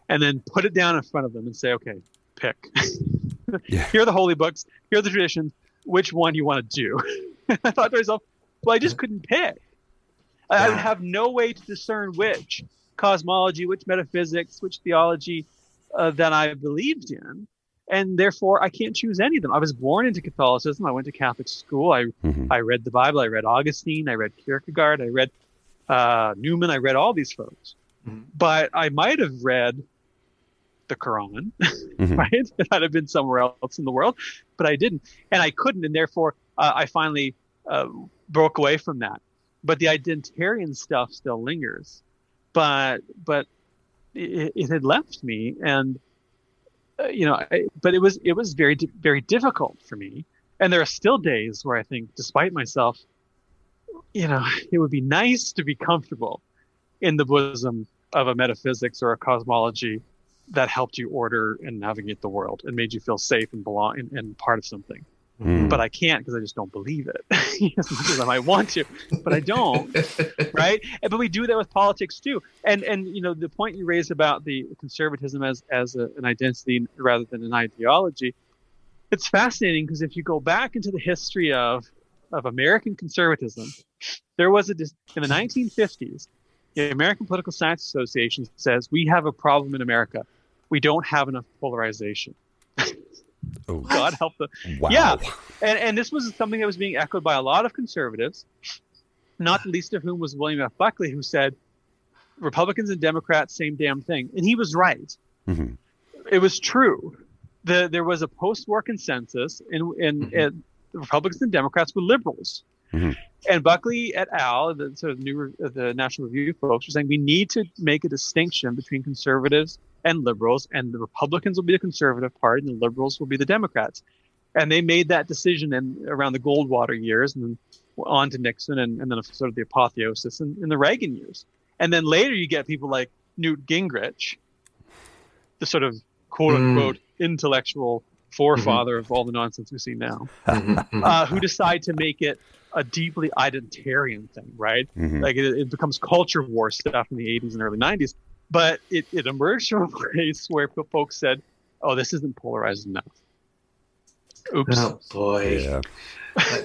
[SPEAKER 4] and then put it down in front of them and say, okay, pick. yeah. Here are the holy books. Here are the traditions. Which one you want to do? I thought to myself, well, I just couldn't pick. I, would have no way to discern which cosmology, which metaphysics, which theology uh, that I believed in and therefore I can't choose any of them. I was born into Catholicism. I went to Catholic school. I mm-hmm. I read the Bible. I read Augustine. I read Kierkegaard. I read uh, Newman. I read all these folks, mm-hmm. but I might have read the Quran, mm-hmm. right? It might have been somewhere else in the world, but I didn't, and I couldn't, and therefore uh, I finally uh, broke away from that. But the identitarian stuff still lingers, but but it, it had left me, and uh, you know, I, but it was it was very very difficult for me, and there are still days where I think, despite myself, you know, it would be nice to be comfortable in the bosom of a metaphysics or a cosmology that helped you order and navigate the world and made you feel safe and belong and, and part of something. Mm. But I can't because I just don't believe it as much as I might want to, but I don't. right? But we do that with politics too. And and you know the point you raised about the conservatism as as a, an identity rather than an ideology, it's fascinating because if you go back into the history of of American conservatism, there was a in the 1950s. The American Political Science Association says we have a problem in America. We don't have enough polarization. Oh. God help the wow. yeah, and and this was something that was being echoed by a lot of conservatives, not the least of whom was William F. Buckley, who said Republicans and Democrats same damn thing, and he was right. Mm-hmm. It was true. The, there was a post-war consensus in in, mm-hmm. in the Republicans and Democrats were liberals.
[SPEAKER 3] Mhm.
[SPEAKER 4] And Buckley et al., the sort of new the National Review folks, were saying we need to make a distinction between conservatives and liberals, and the Republicans will be the conservative party, and the liberals will be the Democrats. And they made that decision in around the Goldwater years, and then on to Nixon, and, and then sort of the apotheosis in, in the Reagan years. And then later you get people like Newt Gingrich, the sort of quote unquote intellectual forefather of all the nonsense we see now,
[SPEAKER 2] Mhm, mhm.
[SPEAKER 4] uh, who decide to make it a deeply identitarian thing, right?
[SPEAKER 3] Mhm.
[SPEAKER 4] Like it, it becomes culture war stuff in the 80s and early 90s. But it, it emerged from a place where folks said, oh, this isn't polarized enough. Oops.
[SPEAKER 2] Oh boy.
[SPEAKER 3] Yeah.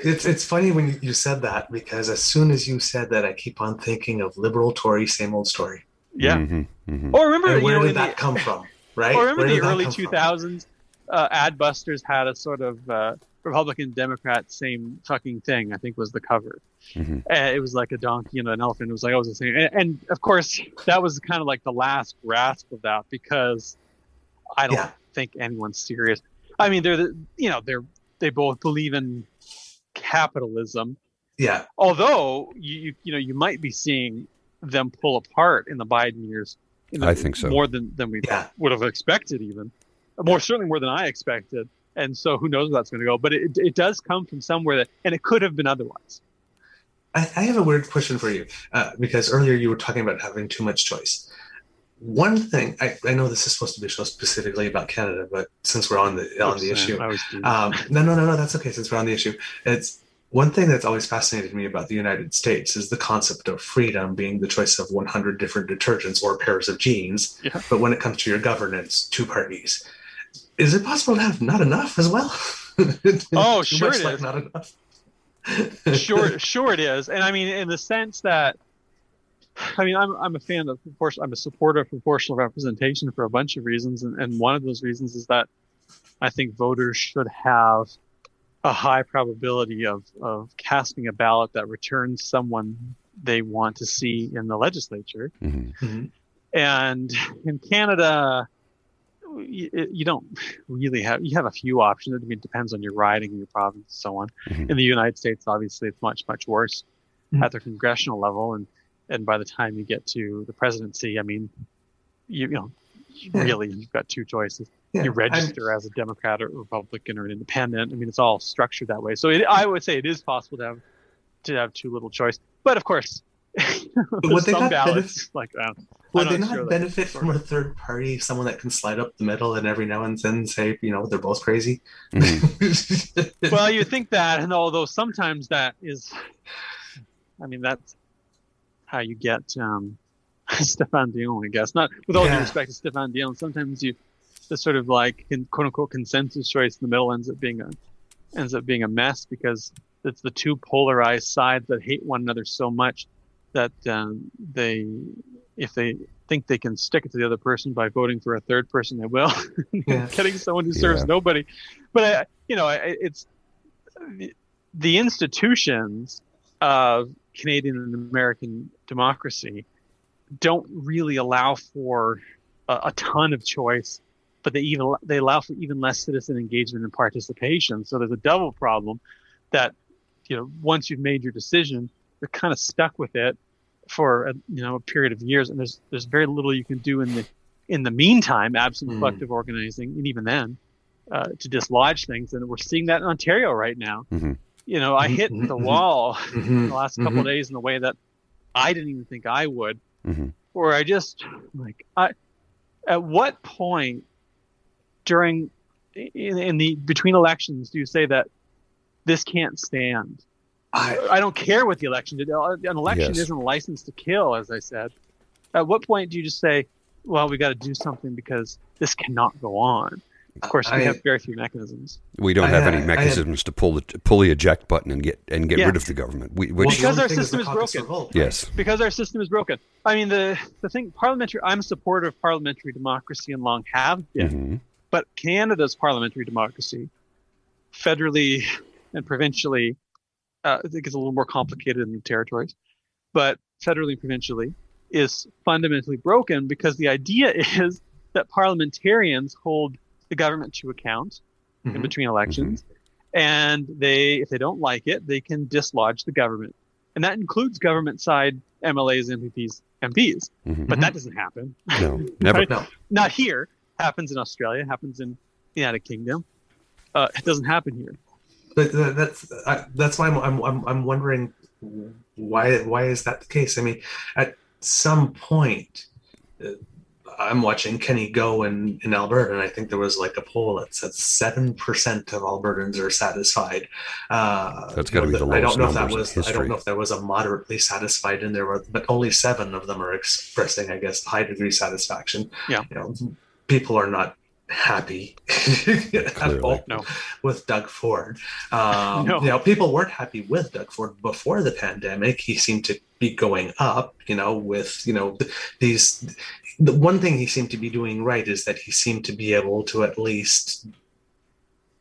[SPEAKER 2] It's it's funny when you- you said that because as soon as you said that, I keep on thinking of liberal Tory, same old story.
[SPEAKER 4] Yeah.
[SPEAKER 3] Mhm, mhm.
[SPEAKER 4] Or remember,
[SPEAKER 2] And
[SPEAKER 4] you
[SPEAKER 2] where
[SPEAKER 4] know,
[SPEAKER 2] did that
[SPEAKER 4] the,
[SPEAKER 2] come from? Right?
[SPEAKER 4] Or remember
[SPEAKER 2] Where
[SPEAKER 4] the early
[SPEAKER 2] come from?
[SPEAKER 4] 2000s, uh, Adbusters had a sort of uh, Republican Democrat same fucking thing. I think was the cover.
[SPEAKER 3] Mhm.
[SPEAKER 4] Uh, it was like a donkey and an elephant. It was like I was the same. And, and of course, that was kind of like the last grasp of that because I don't
[SPEAKER 2] Yeah.
[SPEAKER 4] think anyone's serious. I mean, they're the, you know they're they both believe in capitalism.
[SPEAKER 2] Yeah.
[SPEAKER 4] Although you you, you know you might be seeing them pull apart in the Biden years. Know,
[SPEAKER 3] I think so.
[SPEAKER 4] More than than we
[SPEAKER 2] Yeah.
[SPEAKER 4] would have expected, even more certainly more than I expected. And so who knows where that's going to go? But it it does come from somewhere that, and it could have been otherwise.
[SPEAKER 2] I, I have a weird question for you uh, because earlier you were talking about having too much choice. One thing I, I know this is supposed to be a show specifically about Canada, but since we're on the on the issue,
[SPEAKER 4] I was doing-
[SPEAKER 2] um, no, no, no, no, that's okay. Since we're on the issue, it's one thing that's always fascinated me about the United States is the concept of freedom being the choice of 100 different detergents or pairs of jeans.
[SPEAKER 4] Yeah.
[SPEAKER 2] But when it comes to your governance, two parties. Is it possible to have not enough as well?
[SPEAKER 4] Oh,
[SPEAKER 2] Too
[SPEAKER 4] sure
[SPEAKER 2] much
[SPEAKER 4] it
[SPEAKER 2] like. Not enough.
[SPEAKER 4] sure, sure it is. And I mean, in the sense that, I mean, I'm I'm a fan of proportional. I'm a supporter of proportional representation for a bunch of reasons, and, and one of those reasons is that I think voters should have a high probability of of casting a ballot that returns someone they want to see in the legislature.
[SPEAKER 3] Mhm.
[SPEAKER 2] Mhm.
[SPEAKER 4] And in Canada, you, you don't really have you have a few options. I mean, it depends on your riding and your province and so on.
[SPEAKER 3] Mhm.
[SPEAKER 4] In the United States, obviously, it's much much worse
[SPEAKER 2] Mhm.
[SPEAKER 4] at the congressional level, and and by the time you get to the presidency, I mean, you, you know,
[SPEAKER 2] Yeah.
[SPEAKER 4] really you've got two choices.
[SPEAKER 2] Yeah,
[SPEAKER 4] you
[SPEAKER 2] I'm-
[SPEAKER 4] register as a Democrat or Republican or an Independent. I mean, it's all structured that way. So it, I would say it is possible to have to have too little choice. But of course,
[SPEAKER 2] would they
[SPEAKER 4] some
[SPEAKER 2] not
[SPEAKER 4] ballots like uh, that.
[SPEAKER 2] Would they
[SPEAKER 4] not
[SPEAKER 2] not
[SPEAKER 4] sure that-
[SPEAKER 2] benefit from a third party, someone that can slide up the middle and every now and then say, you know, they're both crazy?
[SPEAKER 3] Mhm.
[SPEAKER 4] well, you think that, and although sometimes that is, I mean, that's how you get um, Stéphane Dion, I guess. Not with all due respect to Stéphane Dion. Sometimes you, the sort of like in quote unquote consensus choice in the middle ends up being a ends up being a mess because it's the two polarized sides that hate one another so much that um, they, if they think they can stick it to the other person by voting for a third person, they will.
[SPEAKER 2] Yeah.
[SPEAKER 4] Getting someone who serves
[SPEAKER 3] Yeah.
[SPEAKER 4] nobody. But I, you know, I, it's the, the institutions of Canadian and American democracy don't really allow for a, a ton of choice, but they even they allow for even less citizen engagement and participation. So there's a double problem that you know once you've made your decision, you're kind of stuck with it for a, you know a period of years, and there's there's very little you can do in the in the meantime, absent
[SPEAKER 2] Mm.
[SPEAKER 4] collective organizing, and even then, uh, to dislodge things. And we're seeing that in Ontario right now.
[SPEAKER 3] Mhm.
[SPEAKER 4] You know, I hit the
[SPEAKER 2] mhm.
[SPEAKER 4] wall
[SPEAKER 2] Mhm,
[SPEAKER 4] the last couple
[SPEAKER 2] mhm.
[SPEAKER 4] of days in a way that I didn't even think I would.
[SPEAKER 3] Mhm.
[SPEAKER 4] Where I just like, I at what point during in, in the between elections do you say that this can't stand?
[SPEAKER 2] I,
[SPEAKER 4] I don't care what the election did. An election
[SPEAKER 3] Yes.
[SPEAKER 4] isn't a license to kill, as I said. At what point do you just say, "Well, we got to do something because this cannot go on"? Of course, we
[SPEAKER 2] I-
[SPEAKER 4] have very few mechanisms.
[SPEAKER 3] We don't
[SPEAKER 2] I
[SPEAKER 3] have
[SPEAKER 2] had-
[SPEAKER 3] any
[SPEAKER 2] I
[SPEAKER 3] mechanisms to pull the pull the eject button and get and get
[SPEAKER 4] Yeah.
[SPEAKER 3] rid of the government. We, which
[SPEAKER 2] the
[SPEAKER 4] Because
[SPEAKER 2] only
[SPEAKER 4] our system is
[SPEAKER 2] caucus
[SPEAKER 4] broken.
[SPEAKER 2] revolt, right?
[SPEAKER 3] yes,
[SPEAKER 4] because our system is broken. I mean, the the thing parliamentary. I'm a supporter of parliamentary democracy and long have been,
[SPEAKER 3] Mhm.
[SPEAKER 4] but Canada's parliamentary democracy, federally and provincially, uh, I think it's a little more complicated in the territories, but federally and provincially is fundamentally broken because the idea is that parliamentarians hold the government to account in
[SPEAKER 2] Mhm.
[SPEAKER 4] between elections, and they if they don't like it, they can dislodge the government, and that includes government side MLAs, MPPs, MPs.
[SPEAKER 3] Mhm.
[SPEAKER 4] But that doesn't happen.
[SPEAKER 3] No, never.
[SPEAKER 4] Right?
[SPEAKER 2] No.
[SPEAKER 4] Not here. Happens in Australia. Happens in the United Kingdom. Uh, it doesn't happen here.
[SPEAKER 2] But uh, that's that's why I'm, I'm I'm I'm wondering why why is that the case? I mean, at some point, uh, I'm watching Kenney go in in Alberta, and I think there was like a poll that said seven percent of Albertans are satisfied. Uh,
[SPEAKER 3] That's gotta
[SPEAKER 2] you
[SPEAKER 3] be
[SPEAKER 2] know,
[SPEAKER 3] the
[SPEAKER 2] I don't know if that
[SPEAKER 3] numbers in
[SPEAKER 2] was I don't know if there was a moderately satisfied in there, but only seven of them are expressing, I guess, high degree satisfaction.
[SPEAKER 4] Yeah.
[SPEAKER 2] you know, people are not happy at all
[SPEAKER 4] No.
[SPEAKER 2] with Doug Ford. Um,
[SPEAKER 4] No.
[SPEAKER 2] You know, people weren't happy with Doug Ford before the pandemic. He seemed to be going up. You know, with you know these. The one thing he seemed to be doing right is that he seemed to be able to at least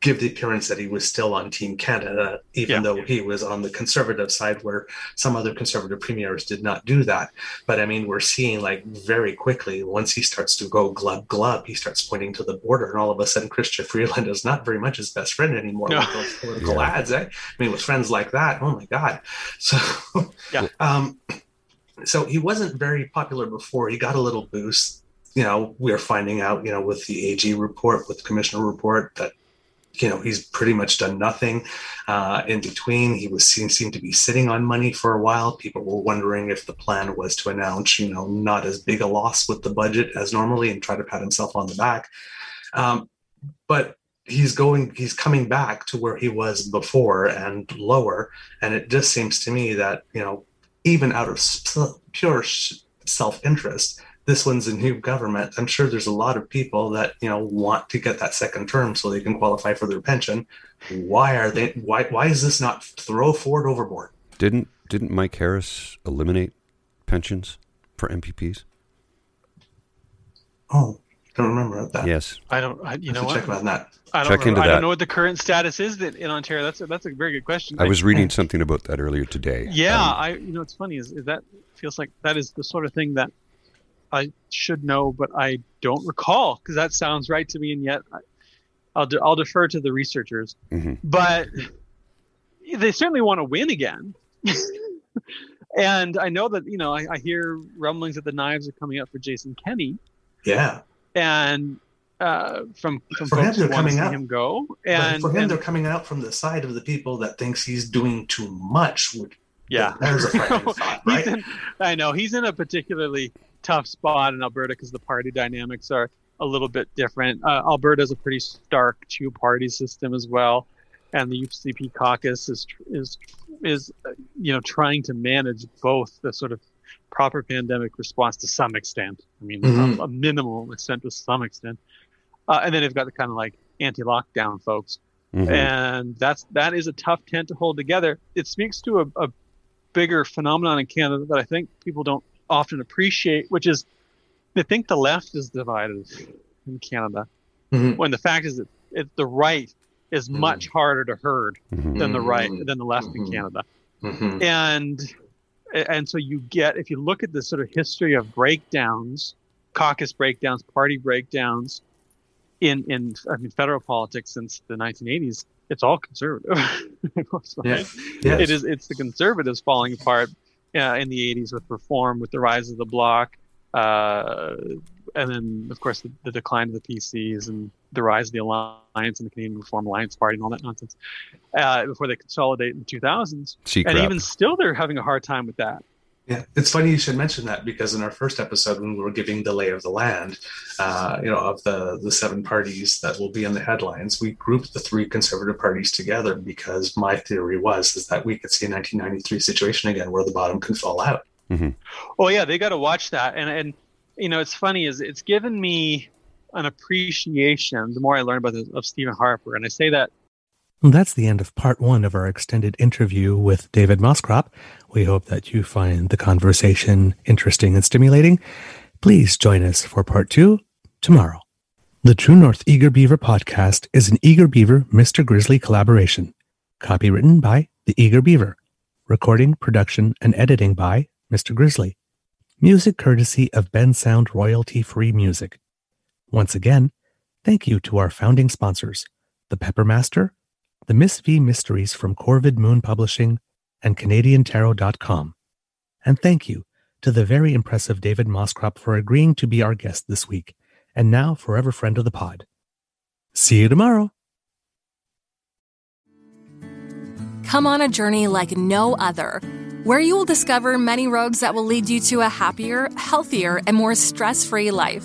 [SPEAKER 2] give the appearance that he was still on Team Canada, even
[SPEAKER 4] Yeah.
[SPEAKER 2] though he was on the conservative side, where some other conservative premiers did not do that. But I mean, we're seeing like very quickly once he starts to go glub glub, he starts pointing to the border, and all of a sudden, Chrystia Freeland is not very much his best friend anymore
[SPEAKER 4] No.
[SPEAKER 2] with those political
[SPEAKER 3] Yeah.
[SPEAKER 2] ads. Eh? I mean, with friends like that, oh my god! So,
[SPEAKER 4] Yeah.
[SPEAKER 2] um, so he wasn't very popular before. He got a little boost. You know, we're finding out, you know, with the AG report, with the commissioner report, that you know he's pretty much done nothing uh, in between. He was seen seemed to be sitting on money for a while. People were wondering if the plan was to announce, you know, not as big a loss with the budget as normally and try to pat himself on the back. Um, but he's going, he's coming back to where he was before and lower. And it just seems to me that you know, even out of pure self interest, this one's a new government. I'm sure there's a lot of people that you know want to get that second term so they can qualify for their pension. Why are they? Why why is this not throw Ford overboard?
[SPEAKER 3] Didn't didn't Mike Harris eliminate pensions for MPPs?
[SPEAKER 2] Oh, I don't remember that.
[SPEAKER 3] Yes.
[SPEAKER 4] I don't. I, you
[SPEAKER 2] I
[SPEAKER 4] know
[SPEAKER 2] have to
[SPEAKER 4] what?
[SPEAKER 2] check on that.
[SPEAKER 4] I don't.
[SPEAKER 3] Check
[SPEAKER 4] remember-
[SPEAKER 3] into
[SPEAKER 4] I
[SPEAKER 3] that.
[SPEAKER 4] don't know what the current status is that in Ontario. That's a, that's a very good question.
[SPEAKER 3] I was reading something about that earlier today.
[SPEAKER 4] Yeah,
[SPEAKER 3] Um,
[SPEAKER 4] I. You know, it's funny is, is that feels like that is the sort of thing that I should know, but I don't recall because that sounds right to me, and yet I, I'll de- I'll defer to the researchers.
[SPEAKER 3] Mhm.
[SPEAKER 4] But they certainly want to win again. and I know that you know I, I hear rumblings that the knives are coming up for Jason Kenney,
[SPEAKER 2] Yeah,
[SPEAKER 4] and uh, from from
[SPEAKER 2] For him, they're
[SPEAKER 4] want to see
[SPEAKER 2] coming out.
[SPEAKER 4] him go.
[SPEAKER 2] but
[SPEAKER 4] And,
[SPEAKER 2] for him,
[SPEAKER 4] and-
[SPEAKER 2] they're coming out from the side of the people that thinks he's doing too much. Which
[SPEAKER 4] yeah,
[SPEAKER 2] there's a frightening thought, right?
[SPEAKER 4] In, I know he's in a particularly tough spot in Alberta because the party dynamics are a little bit different. Uh, Alberta is a pretty stark two-party system as well, and the UCP caucus is is is uh, you know trying to manage both the sort of proper pandemic response to some extent. I mean,
[SPEAKER 2] Mhm.
[SPEAKER 4] a, a minimal extent to some extent, uh, and then they've got the kind of like anti-lockdown folks
[SPEAKER 3] mhm.
[SPEAKER 4] and that's that is a tough tent to hold together. It speaks to a, a bigger phenomenon in Canada that I think people don't often appreciate, which is they think the left is divided in Canada,
[SPEAKER 2] Mhm.
[SPEAKER 4] when the fact is that it, the right is
[SPEAKER 2] Mhm.
[SPEAKER 4] much harder to herd
[SPEAKER 3] Mhm.
[SPEAKER 4] than the right
[SPEAKER 2] Mhm.
[SPEAKER 4] than the left in
[SPEAKER 2] Mhm.
[SPEAKER 4] Canada,
[SPEAKER 2] Mhm.
[SPEAKER 4] and and so you get if you look at the sort of history of breakdowns, caucus breakdowns, party breakdowns in in I mean federal politics since the 1980s, it's all conservative. Right?
[SPEAKER 2] Yeah. Yes.
[SPEAKER 4] It is it's the conservatives falling apart uh, in the 80s with reform, with the rise of the bloc, uh, and then of course the, the decline of the PCs and the rise of the Alliance and the Canadian Reform Alliance Party and all that nonsense uh, before they consolidate in the 2000s.
[SPEAKER 3] See
[SPEAKER 4] And
[SPEAKER 3] crap.
[SPEAKER 4] even still, they're having a hard time with that.
[SPEAKER 2] Yeah, it's funny you should mention that because in our first episode, when we were giving the lay of the land, uh, you know, of the the seven parties that will be in the headlines, we grouped the three conservative parties together because my theory was is that we could see a 1993 situation again where the bottom could fall out.
[SPEAKER 4] Oh yeah, they got to watch that. And and you know, it's funny is it's given me an appreciation the more I learn about this, of Stephen Harper, and I say that
[SPEAKER 1] Well, that's the end of part one of our extended interview with David Moscrop. We hope that you find the conversation interesting and stimulating. Please join us for part two tomorrow. The True North Eager Beaver podcast is an Eager Beaver Mr. Grizzly collaboration. Copywritten by The Eager Beaver. Recording, production, and editing by Mr. Grizzly. Music courtesy of Bensound royalty free music. Once again, thank you to our founding sponsors, The Peppermaster,
[SPEAKER 2] The Miss V Mysteries from Corvid Moon Publishing, and CanadianTarot.com. And thank you to the very impressive David Moscrop for agreeing to be our guest this week, and now forever friend of the pod. See you tomorrow.
[SPEAKER 5] Come on a journey like no other, where you will discover many roads that will lead you to a happier, healthier, and more stress free life.